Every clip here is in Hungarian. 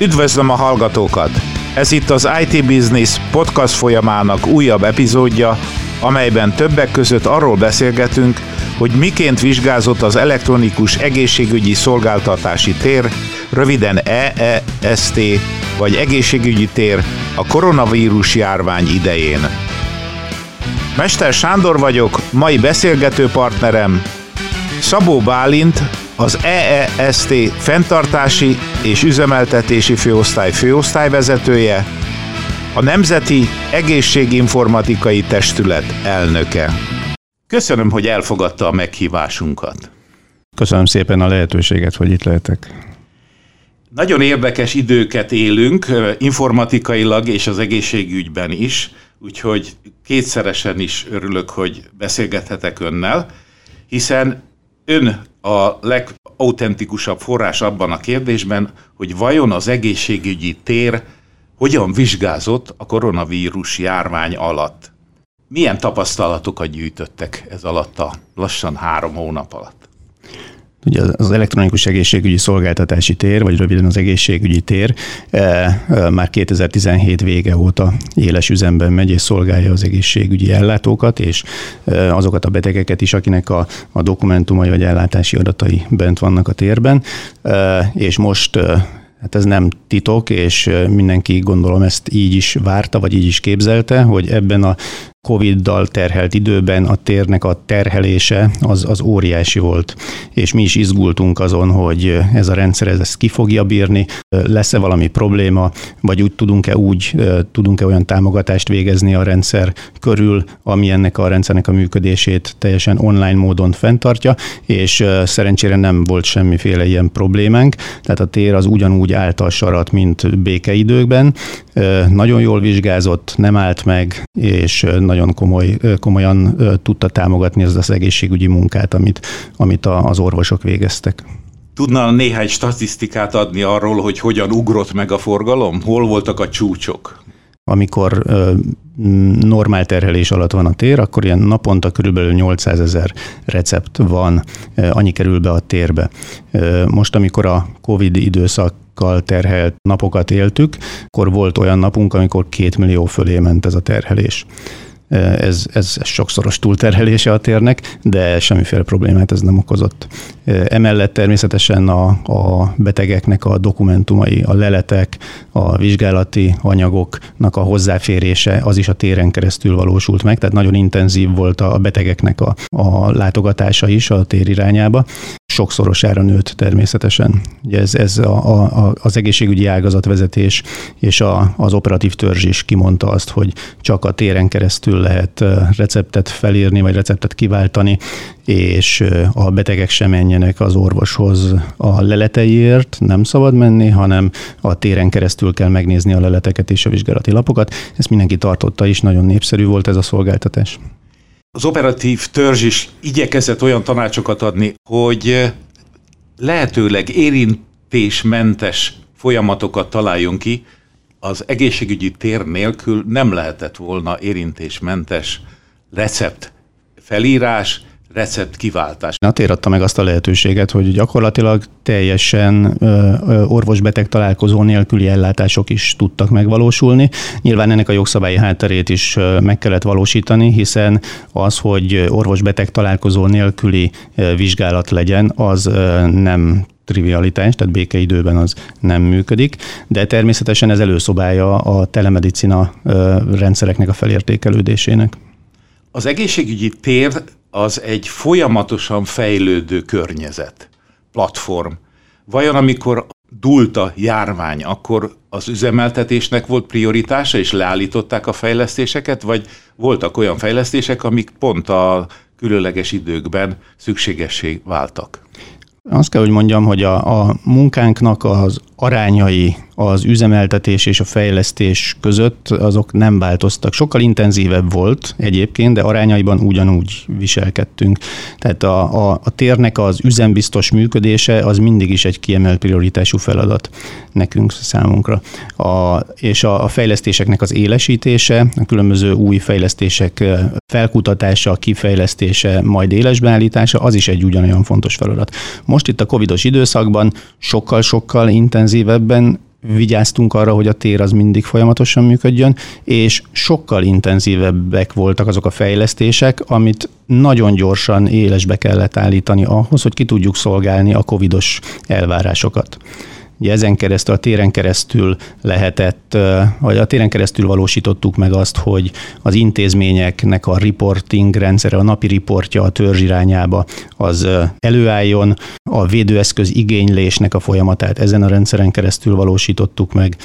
Üdvözlöm a hallgatókat! Ez itt az IT Business podcast folyamának újabb epizódja, amelyben többek között arról beszélgetünk, hogy miként vizsgázott az elektronikus egészségügyi szolgáltatási tér, röviden EEST, vagy egészségügyi tér a koronavírus járvány idején. Mester Sándor vagyok, mai beszélgető partnerem Szabó Bálint, az EEST fenntartási és üzemeltetési főosztály főosztályvezetője, a Nemzeti Egészséginformatikai Testület elnöke. Köszönöm, hogy elfogadta a meghívásunkat. Köszönöm szépen a lehetőséget, hogy itt lehetek. Nagyon érdekes időket élünk, informatikailag és az egészségügyben is, úgyhogy kétszeresen is örülök, hogy beszélgethetek önnel, hiszen ön a legautentikusabb forrás abban a kérdésben, hogy vajon az egészségügyi tér hogyan vizsgázott a koronavírus járvány alatt. Milyen tapasztalatokat gyűjtöttek ez alatt a lassan három hónap alatt? Ugye az elektronikus egészségügyi szolgáltatási tér, vagy röviden az egészségügyi tér eh, eh, már 2017 vége óta éles üzemben megy és szolgálja az egészségügyi ellátókat, és eh, azokat a betegeket is, akinek a, a dokumentumai vagy ellátási adatai bent vannak a térben. És most Hát ez nem titok, és mindenki gondolom ezt így is várta, vagy így is képzelte, hogy ebben a Covid-dal terhelt időben a térnek a terhelése az, az óriási volt, és mi is izgultunk azon, hogy ez a rendszer ez ezt ki fogja bírni, lesz-e valami probléma, vagy úgy tudunk-e úgy, tudunk-e olyan támogatást végezni a rendszer körül, ami ennek a rendszernek a működését teljesen online módon fenntartja, és szerencsére nem volt semmiféle ilyen problémánk, tehát a tér az ugyanúgy állt a sarat, mint békeidőkben, nagyon jól vizsgázott, nem állt meg, és nagyon komoly, komolyan tudta támogatni ezt az egészségügyi munkát, amit, amit az orvosok végeztek. Tudna néhány statisztikát adni arról, hogy hogyan ugrott meg a forgalom? Hol voltak a csúcsok? amikor normál terhelés alatt van a tér, akkor ilyen naponta körülbelül 800 ezer recept van, annyi kerül be a térbe. Most, amikor a COVID időszakkal terhelt napokat éltük, akkor volt olyan napunk, amikor két millió fölé ment ez a terhelés ez, ez sokszoros túlterhelése a térnek, de semmiféle problémát ez nem okozott. Emellett természetesen a, a betegeknek a dokumentumai, a leletek, a vizsgálati anyagoknak a hozzáférése, az is a téren keresztül valósult meg, tehát nagyon intenzív volt a betegeknek a, a látogatása is a tér irányába, sokszorosára nőtt természetesen. Ugye ez, ez a, a, az egészségügyi ágazatvezetés és a, az operatív törzs is kimondta azt, hogy csak a téren keresztül lehet receptet felírni, vagy receptet kiváltani, és a betegek sem menjenek az orvoshoz a leleteiért, nem szabad menni, hanem a téren keresztül kell megnézni a leleteket és a vizsgálati lapokat. Ezt mindenki tartotta is, nagyon népszerű volt ez a szolgáltatás. Az operatív törzs is igyekezett olyan tanácsokat adni, hogy lehetőleg érintésmentes folyamatokat találjon ki, az egészségügyi tér nélkül nem lehetett volna érintésmentes recept felírás, recept kiváltás. A tér adta meg azt a lehetőséget, hogy gyakorlatilag teljesen orvos-beteg találkozó nélküli ellátások is tudtak megvalósulni. Nyilván ennek a jogszabályi hátterét is meg kellett valósítani, hiszen az, hogy orvos-beteg találkozó nélküli vizsgálat legyen, az nem trivialitás, tehát békeidőben az nem működik, de természetesen ez előszobája a telemedicina rendszereknek a felértékelődésének. Az egészségügyi tér az egy folyamatosan fejlődő környezet, platform. Vajon amikor dúlt a járvány, akkor az üzemeltetésnek volt prioritása, és leállították a fejlesztéseket, vagy voltak olyan fejlesztések, amik pont a különleges időkben szükségessé váltak? Azt kell, hogy mondjam, hogy a, a munkánknak az arányai az üzemeltetés és a fejlesztés között azok nem változtak. Sokkal intenzívebb volt egyébként, de arányaiban ugyanúgy viselkedtünk. Tehát a, a, a térnek az üzembiztos működése az mindig is egy kiemelt prioritású feladat nekünk, számunkra. A, és a, a fejlesztéseknek az élesítése, a különböző új fejlesztések felkutatása, kifejlesztése, majd élesbeállítása, az is egy ugyanolyan fontos feladat. Most itt a covidos időszakban sokkal-sokkal intenzívebben vigyáztunk arra, hogy a tér az mindig folyamatosan működjön, és sokkal intenzívebbek voltak azok a fejlesztések, amit nagyon gyorsan élesbe kellett állítani ahhoz, hogy ki tudjuk szolgálni a covidos elvárásokat. Ugye ezen keresztül, a téren keresztül lehetett, vagy a téren keresztül valósítottuk meg azt, hogy az intézményeknek a reporting rendszere, a napi riportja a törzs irányába az előálljon, a védőeszköz igénylésnek a folyamatát ezen a rendszeren keresztül valósítottuk meg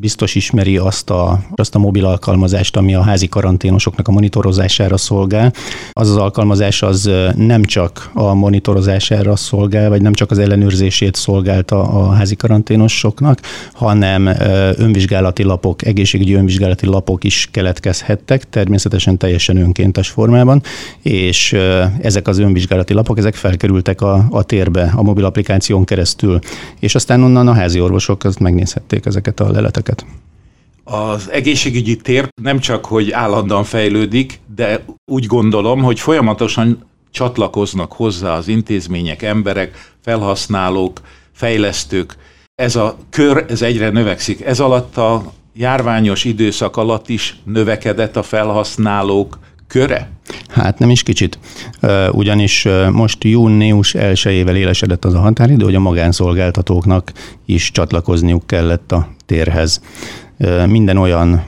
biztos ismeri azt a, azt a mobil alkalmazást, ami a házi karanténosoknak a monitorozására szolgál. Az az alkalmazás az nem csak a monitorozására szolgál, vagy nem csak az ellenőrzését szolgálta a házi karanténosoknak, hanem önvizsgálati lapok, egészségügyi önvizsgálati lapok is keletkezhettek, természetesen teljesen önkéntes formában, és ezek az önvizsgálati lapok, ezek felkerültek a, a térbe a mobil applikáción keresztül, és aztán onnan a házi orvosok azt megnézhették ezeket a leleteket ezeket. Az egészségügyi tér nem csak, hogy állandóan fejlődik, de úgy gondolom, hogy folyamatosan csatlakoznak hozzá az intézmények, emberek, felhasználók, fejlesztők. Ez a kör, ez egyre növekszik. Ez alatt a járványos időszak alatt is növekedett a felhasználók köre? Hát nem is kicsit. Ugyanis most június 1-ével élesedett az a határidő, hogy a magánszolgáltatóknak is csatlakozniuk kellett a térhez minden olyan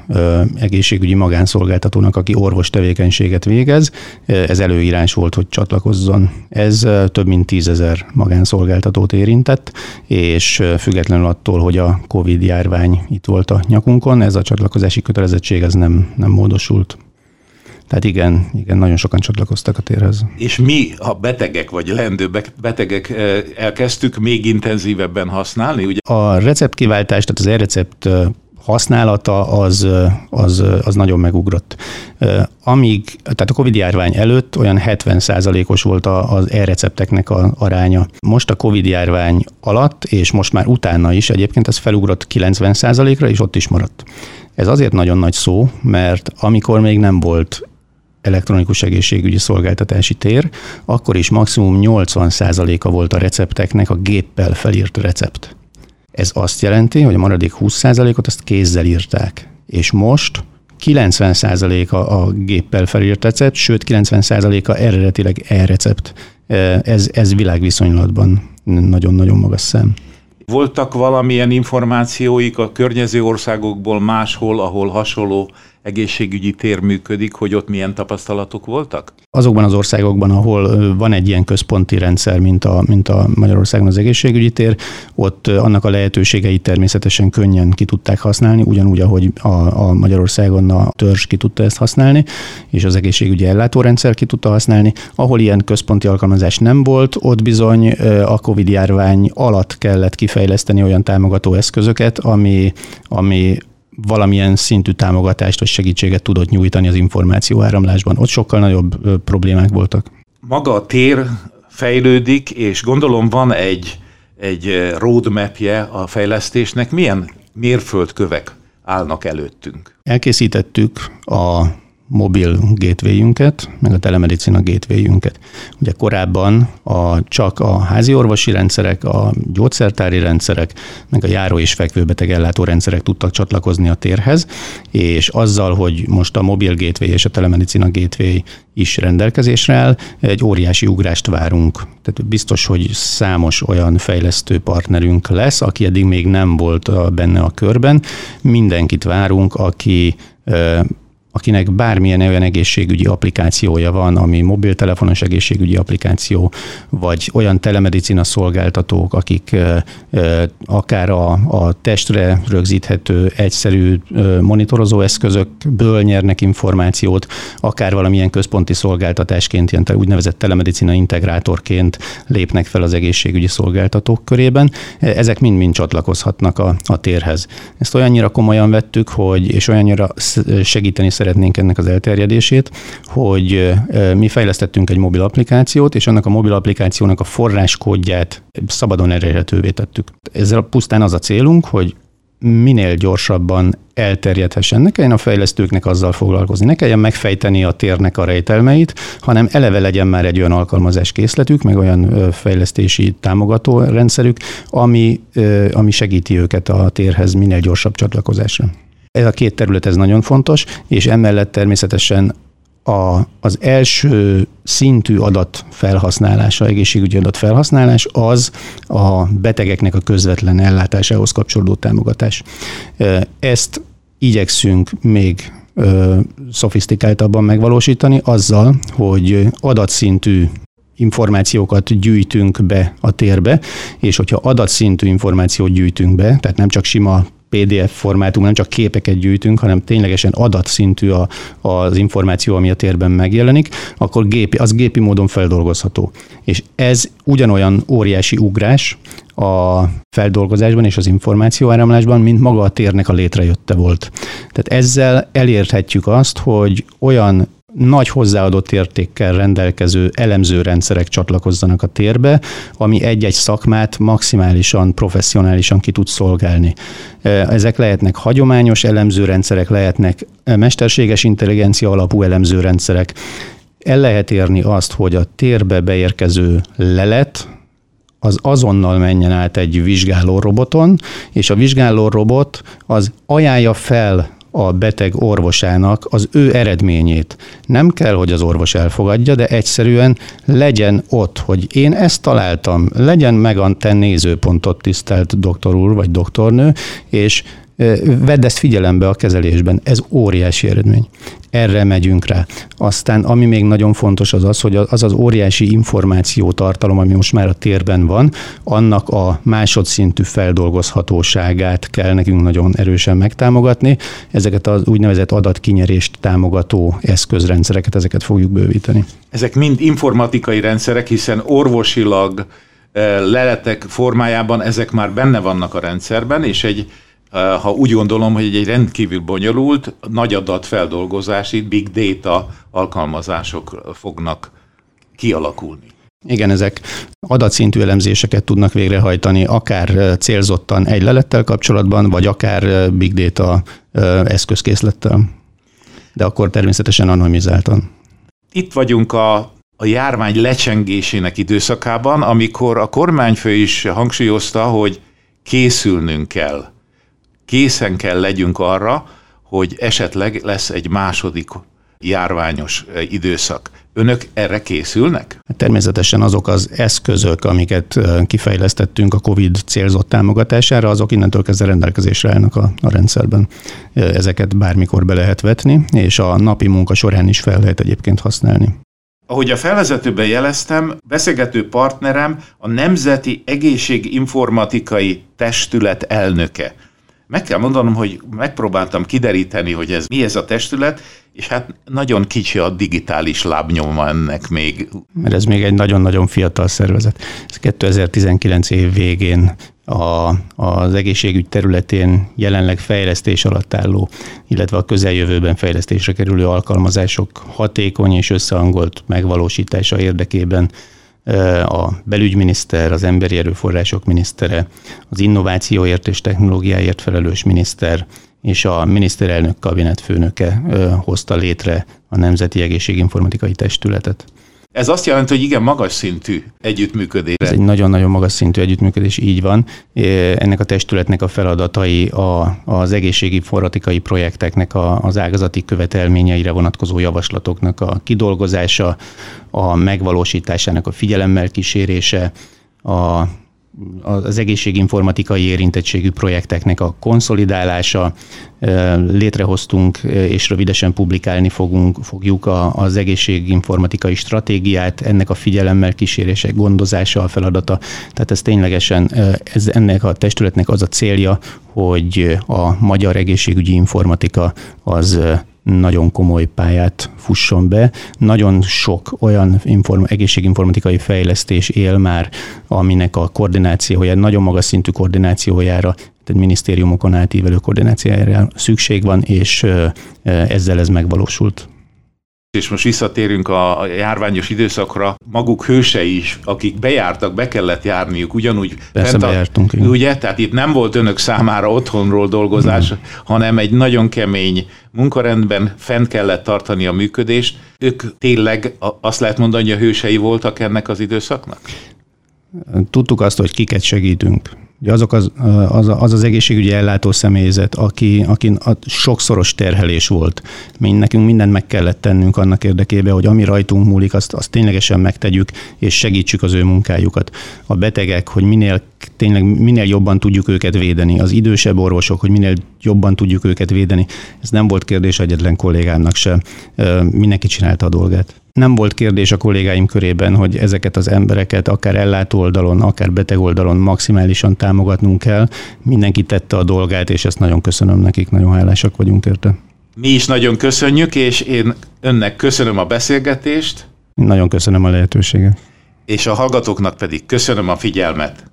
egészségügyi magánszolgáltatónak, aki orvos tevékenységet végez, ez előírás volt, hogy csatlakozzon. Ez több mint tízezer magánszolgáltatót érintett, és függetlenül attól, hogy a Covid járvány itt volt a nyakunkon, ez a csatlakozási kötelezettség ez nem, nem módosult. Tehát igen, igen, nagyon sokan csatlakoztak a térhez. És mi, a betegek vagy leendő betegek elkezdtük még intenzívebben használni? Ugye? A receptkiváltás, tehát az e-recept használata az, az, az nagyon megugrott. Amíg, tehát a Covid járvány előtt olyan 70%-os volt az e-recepteknek a aránya. Most a Covid járvány alatt, és most már utána is egyébként ez felugrott 90%-ra, és ott is maradt. Ez azért nagyon nagy szó, mert amikor még nem volt elektronikus egészségügyi szolgáltatási tér, akkor is maximum 80%-a volt a recepteknek a géppel felírt recept. Ez azt jelenti, hogy a maradék 20%-ot azt kézzel írták. És most 90%-a a géppel felírt recept, sőt 90%-a eredetileg e-recept. Ez, ez világviszonylatban nagyon-nagyon magas szem. Voltak valamilyen információik a környező országokból máshol, ahol hasonló egészségügyi tér működik, hogy ott milyen tapasztalatok voltak? Azokban az országokban, ahol van egy ilyen központi rendszer, mint a, mint a Magyarországon az egészségügyi tér, ott annak a lehetőségeit természetesen könnyen ki tudták használni, ugyanúgy, ahogy a, a Magyarországon a törzs ki tudta ezt használni, és az egészségügyi ellátórendszer ki tudta használni. Ahol ilyen központi alkalmazás nem volt, ott bizony a COVID járvány alatt kellett kifejleszteni olyan támogató eszközöket, ami, ami valamilyen szintű támogatást vagy segítséget tudott nyújtani az információ áramlásban. Ott sokkal nagyobb problémák voltak. Maga a tér fejlődik, és gondolom van egy, egy roadmapje a fejlesztésnek. Milyen mérföldkövek állnak előttünk? Elkészítettük a mobil gateway-ünket, meg a telemedicina gateway-ünket. Ugye korábban a, csak a házi orvosi rendszerek, a gyógyszertári rendszerek, meg a járó és fekvőbeteg ellátó rendszerek tudtak csatlakozni a térhez, és azzal, hogy most a mobil gateway és a telemedicina gateway is rendelkezésre áll, egy óriási ugrást várunk. Tehát biztos, hogy számos olyan fejlesztő partnerünk lesz, aki eddig még nem volt benne a körben. Mindenkit várunk, aki akinek bármilyen olyan egészségügyi applikációja van, ami mobiltelefonos egészségügyi applikáció, vagy olyan telemedicina szolgáltatók, akik akár a, a testre rögzíthető egyszerű monitorozó eszközökből nyernek információt, akár valamilyen központi szolgáltatásként, ilyen úgynevezett telemedicina integrátorként lépnek fel az egészségügyi szolgáltatók körében. Ezek mind-mind csatlakozhatnak a, a térhez. Ezt olyannyira komolyan vettük, hogy, és olyannyira segíteni szeretnénk ennek az elterjedését, hogy mi fejlesztettünk egy mobil applikációt, és annak a mobil applikációnak a forráskódját szabadon elérhetővé tettük. Ezzel pusztán az a célunk, hogy minél gyorsabban elterjedhessen. Ne kelljen a fejlesztőknek azzal foglalkozni, ne kelljen megfejteni a térnek a rejtelmeit, hanem eleve legyen már egy olyan alkalmazás készletük, meg olyan fejlesztési támogató rendszerük, ami, ami segíti őket a térhez minél gyorsabb csatlakozásra. Ez a két terület ez nagyon fontos, és emellett természetesen a, az első szintű adat felhasználása, egészségügyi adat felhasználás az a betegeknek a közvetlen ellátásához kapcsolódó támogatás. Ezt igyekszünk még szofisztikáltabban megvalósítani azzal, hogy adatszintű információkat gyűjtünk be a térbe, és hogyha adatszintű információt gyűjtünk be, tehát nem csak sima PDF formátum, nem csak képeket gyűjtünk, hanem ténylegesen adatszintű a, az információ, ami a térben megjelenik, akkor gépi, az gépi módon feldolgozható. És ez ugyanolyan óriási ugrás a feldolgozásban és az információáramlásban, mint maga a térnek a létrejötte volt. Tehát ezzel elérhetjük azt, hogy olyan nagy hozzáadott értékkel rendelkező elemzőrendszerek csatlakozzanak a térbe, ami egy-egy szakmát maximálisan, professzionálisan ki tud szolgálni. Ezek lehetnek hagyományos elemzőrendszerek, lehetnek mesterséges intelligencia alapú elemzőrendszerek. El lehet érni azt, hogy a térbe beérkező lelet, az azonnal menjen át egy vizsgáló roboton, és a vizsgáló robot az ajánlja fel a beteg orvosának az ő eredményét. Nem kell, hogy az orvos elfogadja, de egyszerűen legyen ott, hogy én ezt találtam, legyen meg a te nézőpontot, tisztelt doktor úr vagy doktornő, és vedd ezt figyelembe a kezelésben. Ez óriási eredmény. Erre megyünk rá. Aztán ami még nagyon fontos az az, hogy az az óriási információtartalom, ami most már a térben van, annak a másodszintű feldolgozhatóságát kell nekünk nagyon erősen megtámogatni. Ezeket az úgynevezett adatkinyerést támogató eszközrendszereket, ezeket fogjuk bővíteni. Ezek mind informatikai rendszerek, hiszen orvosilag leletek formájában ezek már benne vannak a rendszerben, és egy ha úgy gondolom, hogy egy rendkívül bonyolult, nagy adatfeldolgozási, big data alkalmazások fognak kialakulni. Igen, ezek adatszintű elemzéseket tudnak végrehajtani, akár célzottan egy lelettel kapcsolatban, vagy akár big data eszközkészlettel. De akkor természetesen anonimizáltan. Itt vagyunk a, a járvány lecsengésének időszakában, amikor a kormányfő is hangsúlyozta, hogy készülnünk kell készen kell legyünk arra, hogy esetleg lesz egy második járványos eh, időszak. Önök erre készülnek? Természetesen azok az eszközök, amiket eh, kifejlesztettünk a COVID célzott támogatására, azok innentől kezdve rendelkezésre állnak a, a rendszerben. Eh, ezeket bármikor be lehet vetni, és a napi munka során is fel lehet egyébként használni. Ahogy a felvezetőben jeleztem, beszélgető partnerem a Nemzeti Egészséginformatikai Testület elnöke. Meg kell mondanom, hogy megpróbáltam kideríteni, hogy ez mi ez a testület, és hát nagyon kicsi a digitális lábnyoma ennek még. Mert ez még egy nagyon-nagyon fiatal szervezet. Ez 2019 év végén a, az egészségügy területén jelenleg fejlesztés alatt álló, illetve a közeljövőben fejlesztésre kerülő alkalmazások hatékony és összehangolt megvalósítása érdekében a belügyminiszter, az emberi erőforrások minisztere, az innovációért és technológiáért felelős miniszter és a miniszterelnök kabinet főnöke hozta létre a Nemzeti Egészséginformatikai Testületet. Ez azt jelenti, hogy igen, magas szintű együttműködés. Ez egy nagyon-nagyon magas szintű együttműködés, így van. Ennek a testületnek a feladatai a, az egészségi forratikai projekteknek a, az ágazati követelményeire vonatkozó javaslatoknak a kidolgozása, a megvalósításának a figyelemmel kísérése, a az egészséginformatikai érintettségű projekteknek a konszolidálása, létrehoztunk és rövidesen publikálni fogunk, fogjuk az egészséginformatikai stratégiát, ennek a figyelemmel kísérése, gondozása a feladata. Tehát ez ténylegesen ez ennek a testületnek az a célja, hogy a magyar egészségügyi informatika az nagyon komoly pályát fusson be. Nagyon sok olyan inform- egészséginformatikai fejlesztés él már, aminek a koordinációja, nagyon magas szintű koordinációjára, tehát minisztériumokon átívelő koordinációjára szükség van, és ezzel ez megvalósult. És most visszatérünk a járványos időszakra, maguk hősei is, akik bejártak, be kellett járniuk, ugyanúgy Persze a, bejártunk, igen. ugye? Tehát itt nem volt önök számára otthonról dolgozás, hmm. hanem egy nagyon kemény munkarendben fent kellett tartani a működést. Ők tényleg azt lehet mondani, hogy a hősei voltak ennek az időszaknak? Tudtuk azt, hogy kiket segítünk Ugye azok az, az, az az egészségügyi ellátó személyzet, aki, aki a sokszoros terhelés volt. Mi nekünk mindent meg kellett tennünk annak érdekében, hogy ami rajtunk múlik, azt, azt ténylegesen megtegyük, és segítsük az ő munkájukat. A betegek, hogy minél tényleg minél jobban tudjuk őket védeni, az idősebb orvosok, hogy minél jobban tudjuk őket védeni. Ez nem volt kérdés egyetlen kollégámnak se. Mindenki csinálta a dolgát nem volt kérdés a kollégáim körében, hogy ezeket az embereket akár ellátó oldalon, akár beteg oldalon maximálisan támogatnunk kell. Mindenki tette a dolgát, és ezt nagyon köszönöm nekik, nagyon hálásak vagyunk érte. Mi is nagyon köszönjük, és én önnek köszönöm a beszélgetést. Nagyon köszönöm a lehetőséget. És a hallgatóknak pedig köszönöm a figyelmet.